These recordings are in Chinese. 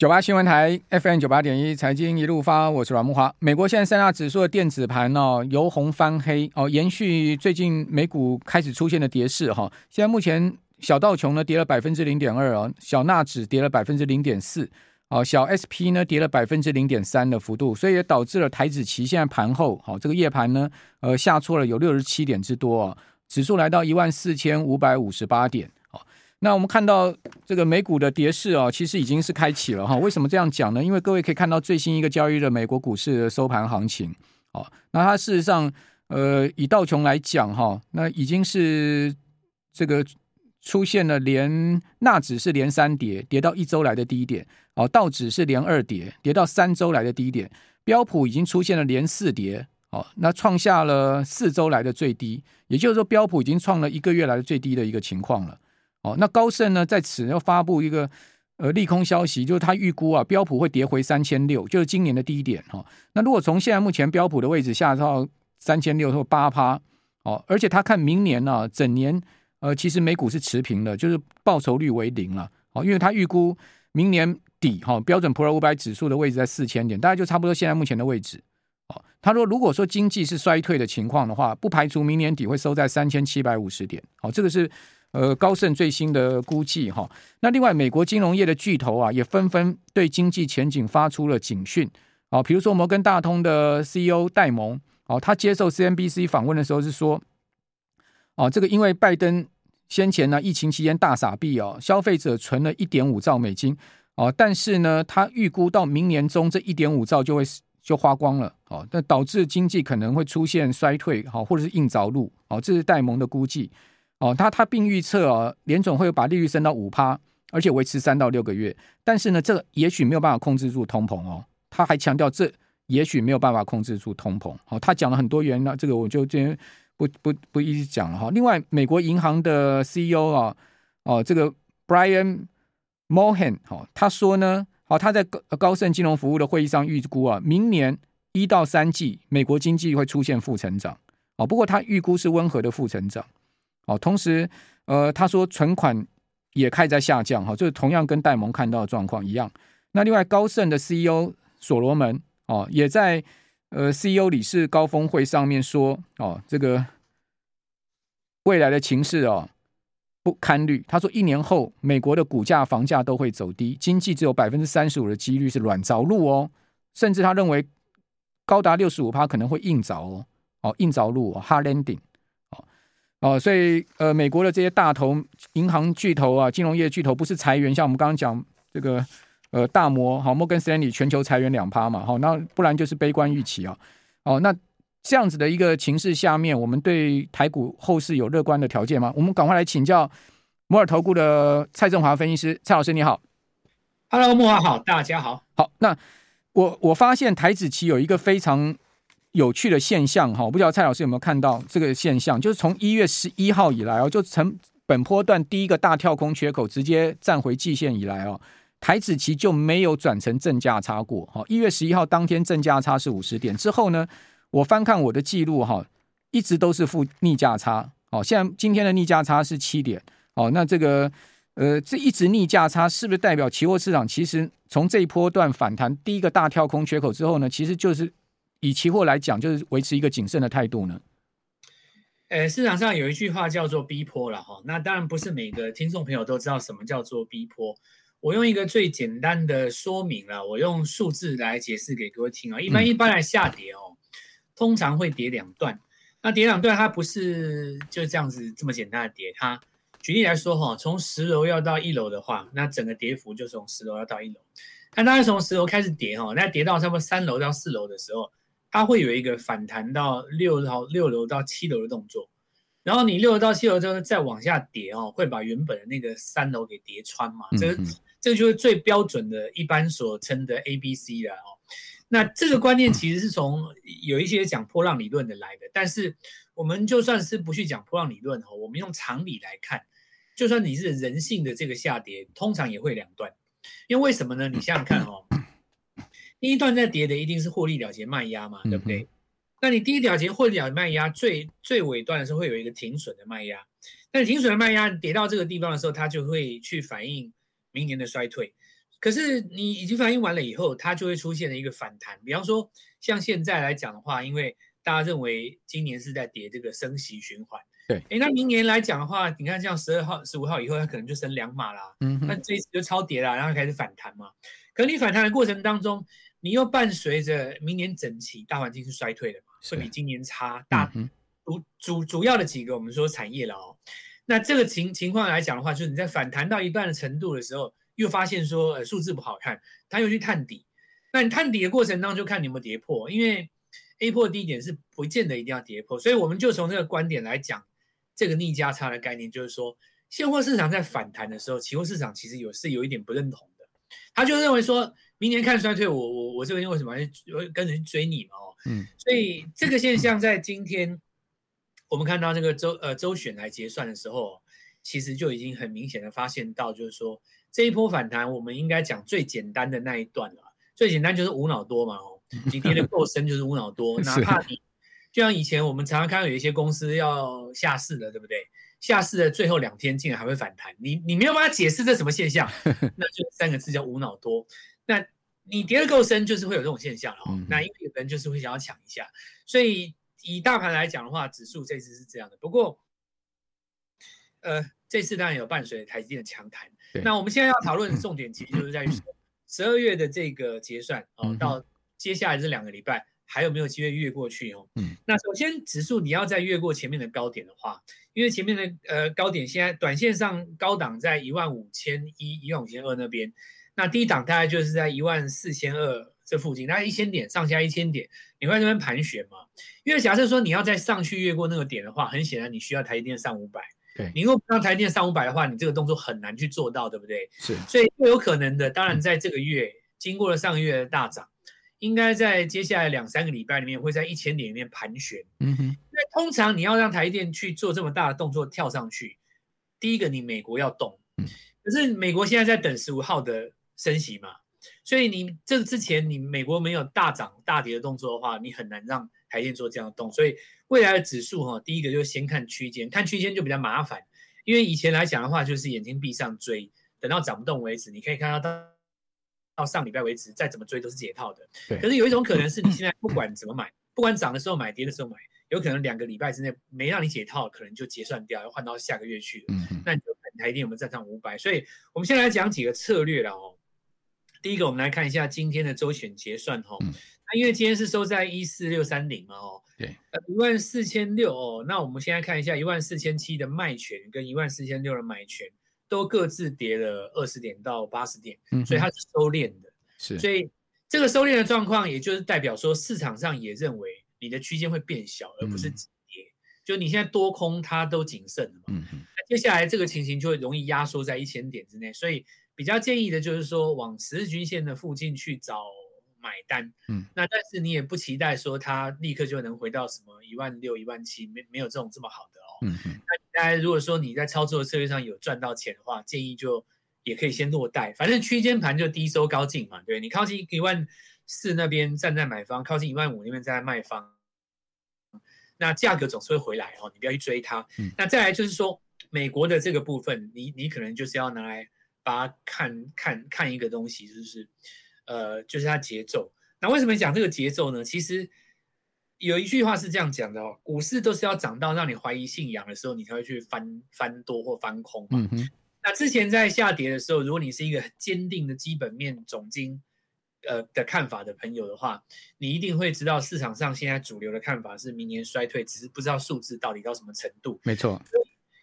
九八新闻台 FM 九八点一财经一路发，我是阮慕华。美国现在三大指数的电子盘哦，由红翻黑哦，延续最近美股开始出现的跌势哈。现在目前小道琼呢跌了百分之零点二哦，小纳指跌了百分之零点四哦，小 SP 呢跌了百分之零点三的幅度，所以也导致了台指期现在盘后好这个夜盘呢呃下挫了有六十七点之多哦，指数来到一万四千五百五十八点。那我们看到这个美股的跌势啊，其实已经是开启了哈。为什么这样讲呢？因为各位可以看到最新一个交易日美国股市的收盘行情。哦，那它事实上，呃，以道琼来讲哈，那已经是这个出现了连纳指是连三跌，跌到一周来的低点。哦，道指是连二跌，跌到三周来的低点。标普已经出现了连四跌，哦，那创下了四周来的最低。也就是说，标普已经创了一个月来的最低的一个情况了。哦，那高盛呢在此要发布一个呃利空消息，就是他预估啊标普会跌回三千六，就是今年的低点哈、那如果从现在目前标普的位置下到三千六或八趴，哦，而且他看明年呢、整年呃其实美股是持平的，就是报酬率为零了，哦，因为他预估明年底哈、标准普尔五百指数的位置在四千点，大概就差不多现在目前的位置。哦，他说如果说经济是衰退的情况的话，不排除明年底会收在三千七百五十点。哦，这个是。呃，高盛最新的估计哈，那另外美国金融业的巨头啊，也纷纷对经济前景发出了警讯啊，比如说摩根大通的 CEO 戴蒙哦，他接受 CNBC 访问的时候是说，哦，这个因为拜登先前呢疫情期间大撒币哦，消费者存了一点五兆美金哦，但是呢，他预估到明年中这一点五兆就会就花光了哦，那导致经济可能会出现衰退好，或者是硬着陆哦，这是戴蒙的估计。哦，他他并预测啊，联总会把利率升到五趴，而且维持三到六个月。但是呢，这也许没有办法控制住通膨哦。他还强调，这也许没有办法控制住通膨。哦，他讲了很多原因，那这个我就今天不不不一直讲了哈。另外，美国银行的 CEO 啊，哦，这个 Brian Mohan 哦，他说呢，哦，他在高高盛金融服务的会议上预估啊，明年一到三季美国经济会出现负成长。哦，不过他预估是温和的负成长。哦，同时，呃，他说存款也开始在下降，哈，就是同样跟戴蒙看到的状况一样。那另外，高盛的 CEO 所罗门哦，也在呃 CEO 理事高峰会上面说，哦，这个未来的情势哦不堪虑。他说，一年后美国的股价、房价都会走低，经济只有百分之三十五的几率是软着陆哦，甚至他认为高达六十五趴可能会硬着哦，哦，硬着陆哦，hard landing。哦，所以呃，美国的这些大头银行巨头啊，金融业巨头不是裁员，像我们刚刚讲这个呃大摩好，摩根斯丹利全球裁员两趴嘛，好，那不然就是悲观预期啊。哦，那这样子的一个情势下面，我们对台股后市有乐观的条件吗？我们赶快来请教摩尔投顾的蔡振华分析师，蔡老师你好。Hello，慕驊好，大家好。好，那我我发现台子期有一个非常。有趣的现象哈，我不知道蔡老师有没有看到这个现象，就是从一月十一号以来哦，就成本波段第一个大跳空缺口直接站回季线以来哦，台指期就没有转成正价差过哈。一月十一号当天正价差是五十点之后呢，我翻看我的记录哈，一直都是负逆价差哦。现在今天的逆价差是七点哦，那这个呃，这一直逆价差是不是代表期货市场其实从这一波段反弹第一个大跳空缺口之后呢，其实就是。以期货来讲，就是维持一个谨慎的态度呢。呃，市场上有一句话叫做逼波”了哈，那当然不是每个听众朋友都知道什么叫做逼波。我用一个最简单的说明了，我用数字来解释给各位听啊。一般一般来下跌哦，通常会跌两段。那跌两段，它不是就这样子这么简单的跌。它举例来说哈，从十楼要到一楼的话，那整个跌幅就从十楼要到一楼。那当然从十楼开始跌哈，那跌到差不多三楼到四楼的时候。它会有一个反弹到六楼、六楼到七楼的动作，然后你六楼到七楼之后再往下跌哦，会把原本的那个三楼给跌穿嘛？这个这个就是最标准的，一般所称的 A B C 了哦。那这个观念其实是从有一些讲波浪理论的来的，但是我们就算是不去讲波浪理论哦，我们用常理来看，就算你是人性的这个下跌，通常也会两段，因为为什么呢？你想想看哦。第一段在跌的一定是获利了结卖压嘛，对不对？嗯、那你第一了结获利了结卖压最最尾段的时候会有一个停损的卖压，那你停损的卖压跌到这个地方的时候，它就会去反映明年的衰退。可是你已经反应完了以后，它就会出现了一个反弹。比方说，像现在来讲的话，因为大家认为今年是在跌这个升息循环，对，诶，那明年来讲的话，你看像十二号、十五号以后，它可能就升两码啦，嗯，那这一次就超跌了，然后开始反弹嘛。可你反弹的过程当中，你又伴随着明年整体大环境是衰退的嘛，会比今年差。大主主主要的几个我们说产业了哦，那这个情情况来讲的话，就是你在反弹到一半的程度的时候。又发现说，呃，数字不好看，他又去探底。那你探底的过程当中，就看你有没有跌破，因为 A 破低点是不见得一定要跌破。所以我们就从这个观点来讲，这个逆价差的概念，就是说，现货市场在反弹的时候，期货市场其实有是有一点不认同的。他就认为说，明年看衰退，我我我这边为什么要跟着去追你嘛？哦，嗯，所以这个现象在今天我们看到这个周呃周选来结算的时候，其实就已经很明显的发现到，就是说。这一波反弹，我们应该讲最简单的那一段了。最简单就是无脑多嘛，哦，你跌的够深就是无脑多。哪怕你就像以前我们常常看到有一些公司要下市的，对不对？下市的最后两天竟然还会反弹，你你没有办法解释这什么现象，那就三个字叫无脑多。那你跌得够深，就是会有这种现象了哦。那因为有人就是会想要抢一下，所以以大盘来讲的话，指数这次是这样的。不过，呃，这次当然有伴随台积电的强弹。那我们现在要讨论的重点，其实就是在 十二月的这个结算哦，到接下来这两个礼拜还有没有机会越过去哦？嗯，那首先指数你要再越过前面的高点的话，因为前面的呃高点现在短线上高档在一万五千一、一万五千二那边，那低档大概就是在一万四千二这附近，大概一千点上下一千点，你会在那边盘旋嘛？因为假设说你要再上去越过那个点的话，很显然你需要台积电上五百。对，你如果不让台电上五百的话，你这个动作很难去做到，对不对？是，所以最有可能的，当然在这个月、嗯、经过了上个月的大涨，应该在接下来两三个礼拜里面会在一千点里面盘旋。嗯哼，因为通常你要让台电去做这么大的动作跳上去，第一个你美国要动，嗯，可是美国现在在等十五号的升息嘛，所以你这之前你美国没有大涨大跌的动作的话，你很难让台电做这样的动，所以。未来的指数哈，第一个就先看区间，看区间就比较麻烦，因为以前来讲的话，就是眼睛闭上追，等到涨不动为止。你可以看到到到上礼拜为止，再怎么追都是解套的。对。可是有一种可能是你现在不管怎么买，不管涨的时候买，跌的时候买，有可能两个礼拜之内没让你解套，可能就结算掉，要换到下个月去了。嗯。那你就台电有没有站上五百？所以我们现在来讲几个策略了哦。第一个，我们来看一下今天的周选结算哈。嗯。那因为今天是收在一四六三零嘛哦。对，呃，一万四千六哦，那我们现在看一下一万四千七的卖权跟一万四千六的买权都各自跌了二十点到八十点，嗯，所以它是收敛的，是，所以这个收敛的状况，也就是代表说市场上也认为你的区间会变小，而不是止跌，嗯，就你现在多空它都谨慎了嘛，嗯，那接下来这个情形就会容易压缩在一千点之内，所以比较建议的就是说往十日均线的附近去找。买单，嗯，那但是你也不期待说它立刻就能回到什么一万六、一万七，没没有这种这么好的哦。嗯嗯。那大家如果说你在操作的策略上有赚到钱的话，建议就也可以先落袋，反正区间盘就低收高进嘛，对，你靠近一万四那边站在买方，靠近一万五那边站在卖方，那价格总是会回来哦，你不要去追它。嗯。那再来就是说美国的这个部分，你你可能就是要拿来把它看看看一个东西，就是。呃，就是它节奏。那为什么讲这个节奏呢？其实有一句话是这样讲的哦，股市都是要涨到让你怀疑信仰的时候，你才会去翻翻多或翻空嘛。嗯哼。那之前在下跌的时候，如果你是一个坚定的基本面总经呃的看法的朋友的话，你一定会知道市场上现在主流的看法是明年衰退，只是不知道数字到底到什么程度。没错。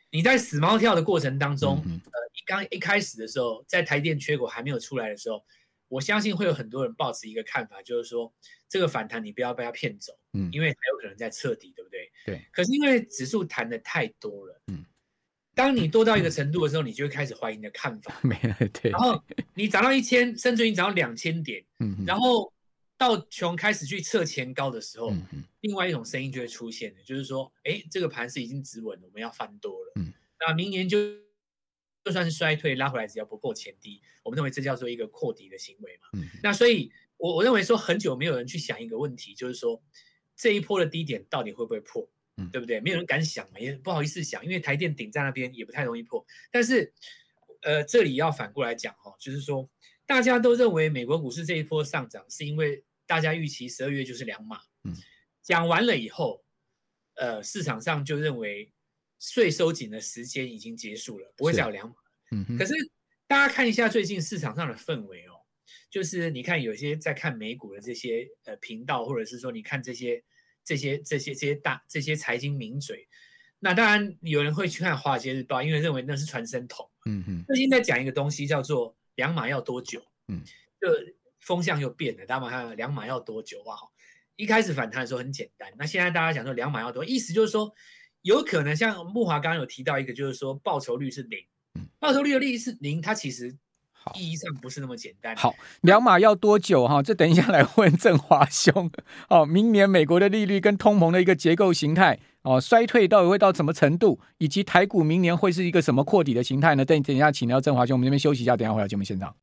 你在死猫跳的过程当中，嗯、呃，你刚一开始的时候，在台电缺口还没有出来的时候。我相信会有很多人抱持一个看法，就是说这个反弹你不要被它骗走，嗯，因为还有可能在彻底，对不对？对。可是因为指数弹的太多了，嗯，当你多到一个程度的时候，嗯、你就会开始怀疑你的看法，没了，对。然后你涨到一千，甚至你涨到两千点，嗯，然后到穷开始去测前高的时候，嗯，另外一种声音就会出现了，就是说，哎，这个盘是已经止稳了，我们要翻多了，嗯，那明年就。就算是衰退拉回来，只要不破前低，我们认为这叫做一个扩底的行为嘛。嗯、那所以，我我认为说很久没有人去想一个问题，就是说这一波的低点到底会不会破，嗯、对不对？没有人敢想嘛，也不好意思想，因为台电顶在那边也不太容易破。但是，呃，这里要反过来讲哈，就是说大家都认为美国股市这一波上涨是因为大家预期十二月就是两码。嗯，讲完了以后，呃，市场上就认为税收紧的时间已经结束了，不会再有两码。嗯，可是大家看一下最近市场上的氛围哦，就是你看有些在看美股的这些呃频道，或者是说你看这些这些这些这些大这些财经名嘴，那当然有人会去看《华尔街日报》，因为认为那是传声筒。嗯哼，最近在讲一个东西叫做两码要多久？嗯，就风向又变了。大家嘛看两码要多久啊？一开始反弹的时候很简单，那现在大家讲说两码要多，意思就是说有可能像木华刚刚有提到一个，就是说报酬率是零。报酬率的利益是零，它其实意义上不是那么简单。好，两码要多久哈？这等一下来问振华兄。哦，明年美国的利率跟通膨的一个结构形态哦，衰退到底会到什么程度，以及台股明年会是一个什么扩底的形态呢？等等一下，请到振华兄，我们这边休息一下，等一下回来节目现场。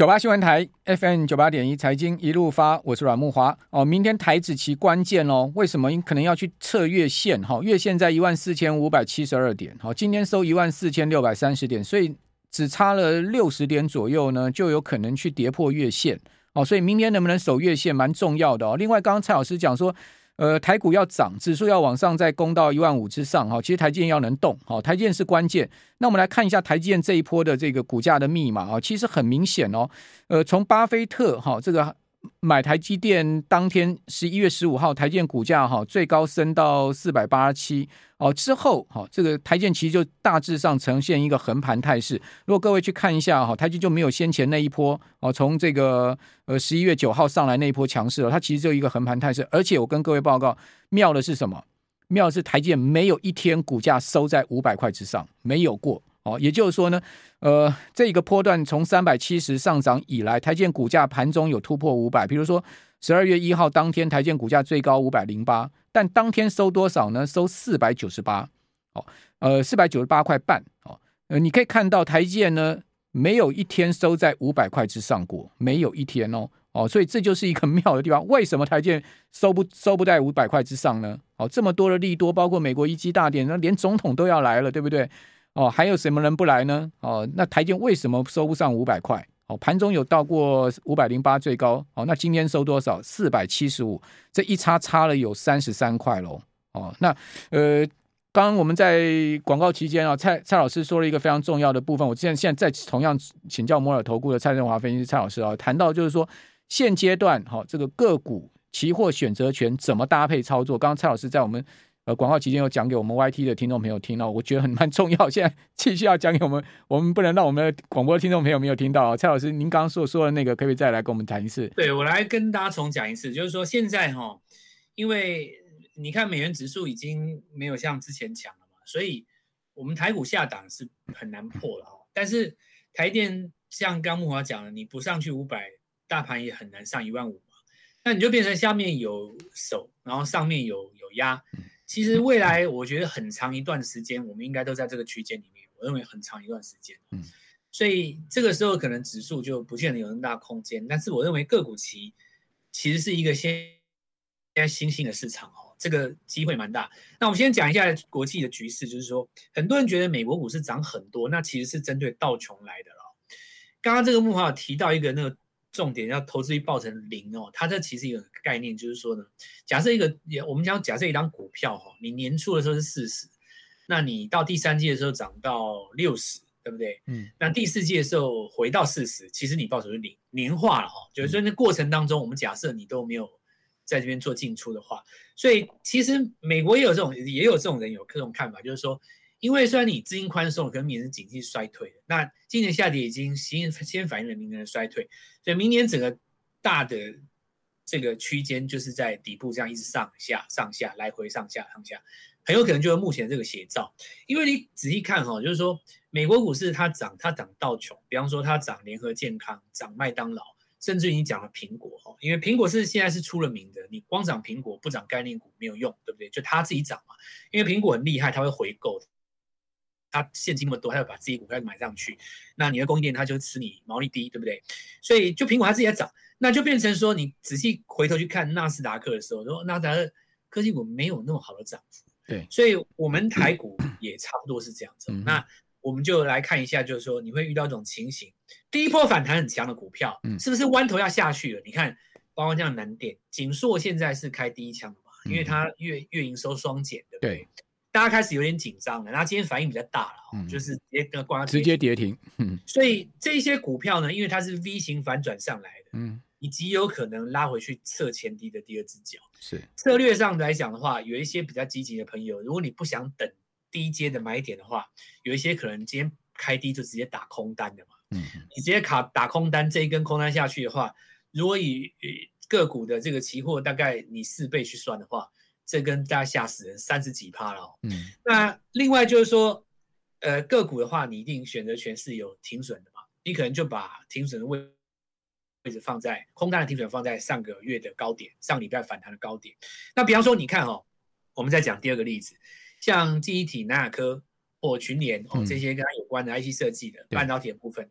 九八新闻台 FM 九八点一财经一路发，我是阮木华哦。明天台指期关键哦，为什么？因可能要去测月线哈，月线在一万四千五百七十二点，好，今天收一万四千六百三十点，所以只差了六十点左右呢，就有可能去跌破月线哦。所以明天能不能守月线蛮重要的哦。另外，刚刚蔡老师讲说。呃，台股要涨，指数要往上再攻到一万五之上哈。其实台积电要能动，好，台积电是关键。那我们来看一下台积电这一波的这个股价的密码啊，其实很明显哦。呃，从巴菲特哈这个。买台积电当天十一月十五号，台积电股价哈最高升到四百八十七哦，之后哈这个台积电其实就大致上呈现一个横盘态势。如果各位去看一下哈，台积就没有先前那一波哦，从这个呃十一月九号上来那一波强势了，它其实就一个横盘态势。而且我跟各位报告，妙的是什么？妙的是台积没有一天股价收在五百块之上，没有过。哦，也就是说呢，呃，这个波段从三百七十上涨以来，台建股价盘中有突破五百。比如说十二月一号当天，台建股价最高五百零八，但当天收多少呢？收四百九十八，哦，呃，四百九十八块半。哦，呃，你可以看到台建呢，没有一天收在五百块之上过，没有一天哦，哦，所以这就是一个 妙的地方。为什么台建收不收不在五百块之上呢？哦，这么多的利多，包括美国一机大典，那连总统都要来了，对不对？哦，还有什么人不来呢？哦，那台积为什么收不上五百块？哦，盘中有到过五百零八最高。哦，那今天收多少？四百七十五，这一差差了有三十三块喽。哦，那呃，刚刚我们在广告期间啊，蔡蔡老师说了一个非常重要的部分。我现在现在再同样请教摩尔投顾的蔡振华分析师蔡老师啊，谈到就是说现阶段哈、哦，这个个股期货选择权怎么搭配操作？刚刚蔡老师在我们。呃，广告期间有讲给我们 YT 的听众朋友听到，我觉得很蛮重要。现在继续要讲给我们，我们不能让我们的广播听众朋友没有听到。蔡老师，您刚刚所说的那个，可不可以再来跟我们谈一次？对，我来跟大家重讲一次，就是说现在哈，因为你看美元指数已经没有像之前强了嘛，所以我们台股下档是很难破了哈。但是台电像刚木华讲的，你不上去五百，大盘也很难上一万五嘛，那你就变成下面有手，然后上面有有压。其实未来我觉得很长一段时间，我们应该都在这个区间里面。我认为很长一段时间，嗯，所以这个时候可能指数就不见得有那么大空间。但是我认为个股期其实是一个现现在新兴的市场哦，这个机会蛮大。那我们先讲一下国际的局势，就是说很多人觉得美国股市涨很多，那其实是针对道琼来的了。刚刚这个木华有提到一个那个。重点要投资率报成零哦，它这其实有个概念，就是说呢，假设一个也我们讲假设一张股票哈，你年初的时候是四十，那你到第三季的时候涨到六十，对不对？嗯，那第四季的时候回到四十，其实你报酬是零，年化了哈，就是说那过程当中，我们假设你都没有在这边做进出的话，所以其实美国也有这种也有这种人有这种看法，就是说。因为虽然你资金宽松，可能明年经济衰退，那今年下跌已经先先反映了明年的衰退，所以明年整个大的这个区间就是在底部这样一直上下上下来回上下上下，很有可能就是目前这个写照。因为你仔细看哈，就是说美国股市它涨，它涨到穷，比方说它涨联合健康、涨麦当劳，甚至于你讲了苹果哈，因为苹果是现在是出了名的，你光涨苹果不涨概念股没有用，对不对？就它自己涨嘛，因为苹果很厉害，它会回购。他现金那么多，他要把自己股票买上去，那你的供应链他就吃你毛利低，对不对？所以就苹果它自己在涨，那就变成说你仔细回头去看纳斯达克的时候，说纳斯达克科技股没有那么好的涨幅，对，所以我们台股也差不多是这样子。嗯、那我们就来看一下，就是说你会遇到一种情形，第一波反弹很强的股票，嗯，是不是弯头要下去了？你看，包括像南电、景硕现在是开第一枪的嘛，因为它月月营收双减，对不对？对大家开始有点紧张了，然后今天反应比较大了，嗯、就是直接跟挂直接跌停。嗯，所以这些股票呢，因为它是 V 型反转上来的，嗯，你极有可能拉回去测前低的第二只脚。是策略上来讲的话，有一些比较积极的朋友，如果你不想等低阶的买点的话，有一些可能今天开低就直接打空单的嘛。嗯，你直接卡打空单，这一根空单下去的话，如果以个股的这个期货大概你四倍去算的话。这跟大家吓死人，三十几趴了哦。嗯，那另外就是说，呃，个股的话，你一定选择权是有停损的嘛？你可能就把停损的位位置放在空单的停损放在上个月的高点，上礼拜反弹的高点。那比方说，你看哦，我们再讲第二个例子，像记忆体、南亚科或群联哦，这些跟它有关的 IC 设计的半导体的部分，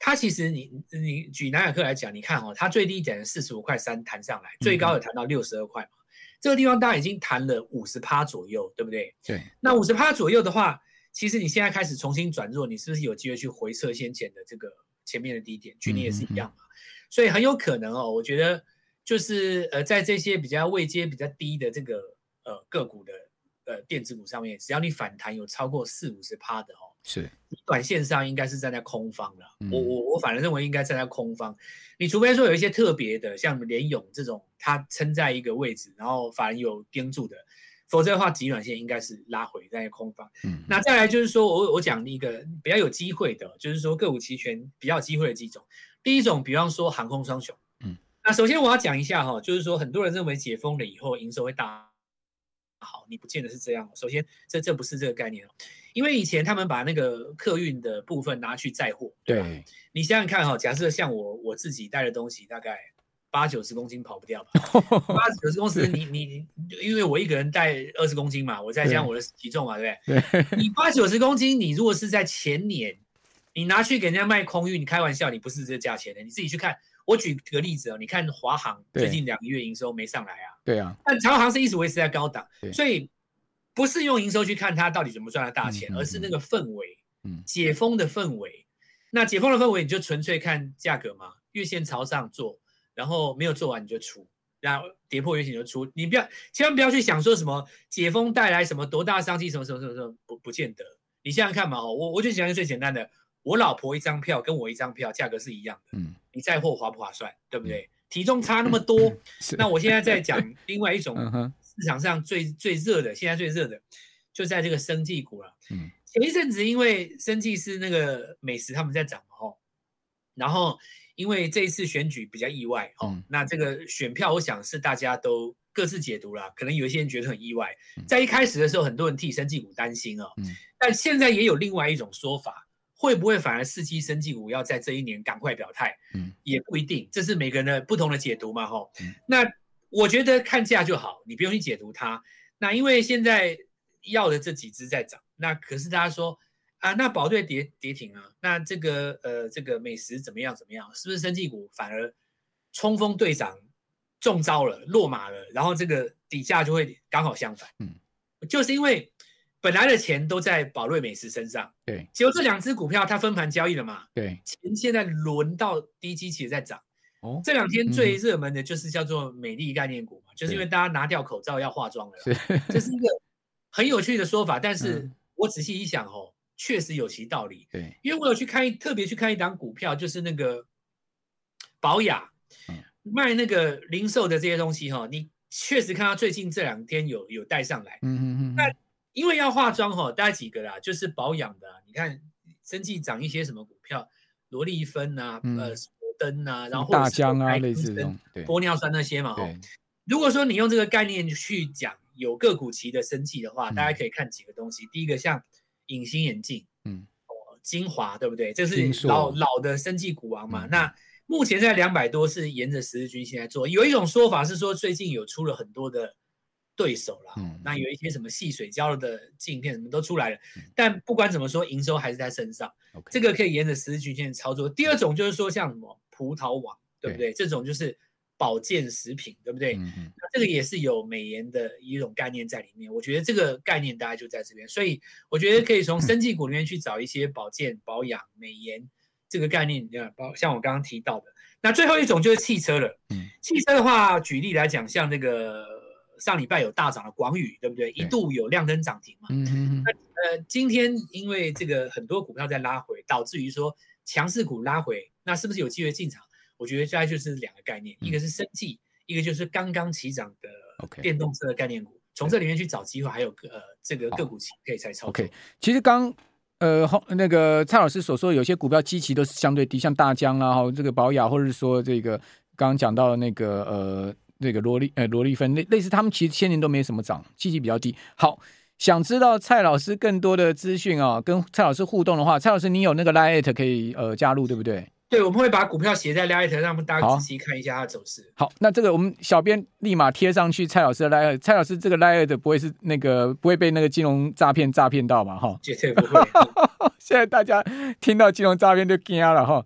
它其实你你举南亚科来讲，你看哦，它最低点四十五块三弹上来，最高有弹到六十二块嘛。这个地方大概已经弹了五十趴左右，对不对？对。那五十趴左右的话，其实你现在开始重新转弱，你是不是有机会去回撤先前的这个前面的低点？去年也是一样嘛。嗯嗯，所以很有可能哦，我觉得就是呃，在这些比较位阶比较低的这个呃个股的呃电子股上面，只要你反弹有超过四五十趴的哦。是，短线上应该是站在空方了。嗯、我我我反而认为应该站在空方。你除非说有一些特别的，像联勇这种，它撑在一个位置，然后反而有盯住的，否则的话，极短线应该是拉回在空方。嗯，那再来就是说我我讲一个比较有机会的，就是说个股期权比较有机会的几种。第一种，比方说航空双雄。嗯，那首先我要讲一下哈，就是说很多人认为解封了以后营收会大。好，你不见得是这样。首先，这这不是这个概念哦，因为以前他们把那个客运的部分拿去载货，对吧？对，你想想看哈，假设像我我自己带的东西，大概八九十公斤跑不掉吧？八九十公斤，你你因为我一个人带二十公斤嘛，我再加上我的体重嘛，对不对？对，你八九十公斤，你如果是在前年，你拿去给人家卖空运，你开玩笑，你不是这个价钱的，你自己去看。我举个例子哦，你看华航最近两个月营收没上来啊，对啊，但长航是一直维持在高档，所以不是用营收去看它到底怎么赚了大钱，而是那个氛围，嗯，解封的氛围。那解封的氛围，你就纯粹看价格嘛，月线朝上做，然后没有做完你就出，然后跌破月线就出，你不要千万不要去想说什么解封带来什么多大商机，什么什么什么什么不不见得。你想想看嘛，我我就讲一个最简单的。我老婆一张票跟我一张票价格是一样的，嗯，你载货划不划算，对不对？嗯、体重差那么多，嗯、那我现在在 讲另外一种市场上最最热的，现在最热的就在这个生技股了。嗯，前一阵子因为生技是那个美食他们在涨嘛，吼，然后因为这一次选举比较意外，哦、嗯，那这个选票我想是大家都各自解读啦，可能有一些人觉得很意外，在一开始的时候很多人替生技股担心哦，嗯，但现在也有另外一种说法。会不会反而四季生技股要在这一年赶快表态？嗯，也不一定，这是每个人的不同的解读嘛，吼。嗯，那我觉得看价就好，你不用去解读它。那因为现在要的这几只在涨，那可是大家说啊，那宝瑞跌跌停啊，那这个呃这个美食怎么样怎么样？是不是生技股反而冲锋队长中招了，落马了，然后这个底价就会刚好相反？嗯，就是因为。本来的钱都在宝瑞美食身上，对，结果这两只股票它分盘交易了嘛，对，钱现在轮到低基期在涨，哦，这两天最热门的就是叫做美丽概念股嘛，就是因为大家拿掉口罩要化妆了，是，这是一个很有趣的说法，但是我仔细一想哦，确实有其道理，对，因为我有去看特别去看一档股票，就是那个宝雅，卖那个零售的这些东西哈，你确实看到最近这两天有有带上来，嗯嗯嗯，那。因为要化妆哈，大概几个啦，就是保养的。你看，生技涨一些什么股票，罗丽芬啊，嗯、呃，登啊，然后大疆啊，类似这种，玻尿酸那些嘛哈。如果说你用这个概念去讲有个股期的生技的话，嗯、大家可以看几个东西。第一个像隐形眼镜，嗯，哦，精华对不对？这是老老的生技股王嘛。嗯、那目前在两百多，是沿着十日均线在做。有一种说法是说，最近有出了很多的。对手了，嗯、那有一些什么细水胶的镜片什么都出来了，嗯、但不管怎么说，营收还是在身上。这个可以沿着十日均线操作。第二种就是说像什么葡萄网，对不对？对这种就是保健食品，对不对？那这个也是有美颜的一种概念在里面。我觉得这个概念大概就在这边，所以我觉得可以从生技股里面去找一些保健、保养、美颜这个概念，包像我刚刚提到的。那最后一种就是汽车了。嗯。汽车的话，举例来讲，像那个上礼拜有大涨的广宇，对不对？一度有亮灯涨停嘛。嗯嗯。那呃，今天因为这个很多股票在拉回，导致于说强势股拉回，那是不是有机会进场？我觉得现在就是两个概念，嗯、一个是生技，一个就是刚刚起涨的电动车的概念股，从.这里面去找机会，还有个呃这个个股期可以再操作。OK，其实刚呃那个蔡老师所说，有些股票基期都是相对低，像大江啊，哈，这个宝雅，或者是说这个刚刚讲到的那个呃那个罗莉呃罗莉芬类类似，他们其实千年都没什么涨，基期比较低。好，想知道蔡老师更多的资讯啊，跟蔡老师互动的话，蔡老师你有那个 Lite 可以呃加入，对不对？对，我们会把股票写在 Lite，让大家仔细看一下它的走势。好，那这个我们小编立马贴上去蔡老师的 Lite，蔡老师这个 Line 的不会是那个不会被那个金融诈骗诈骗到嘛？哈，绝对不会。现在大家听到金融诈骗就惊了哈。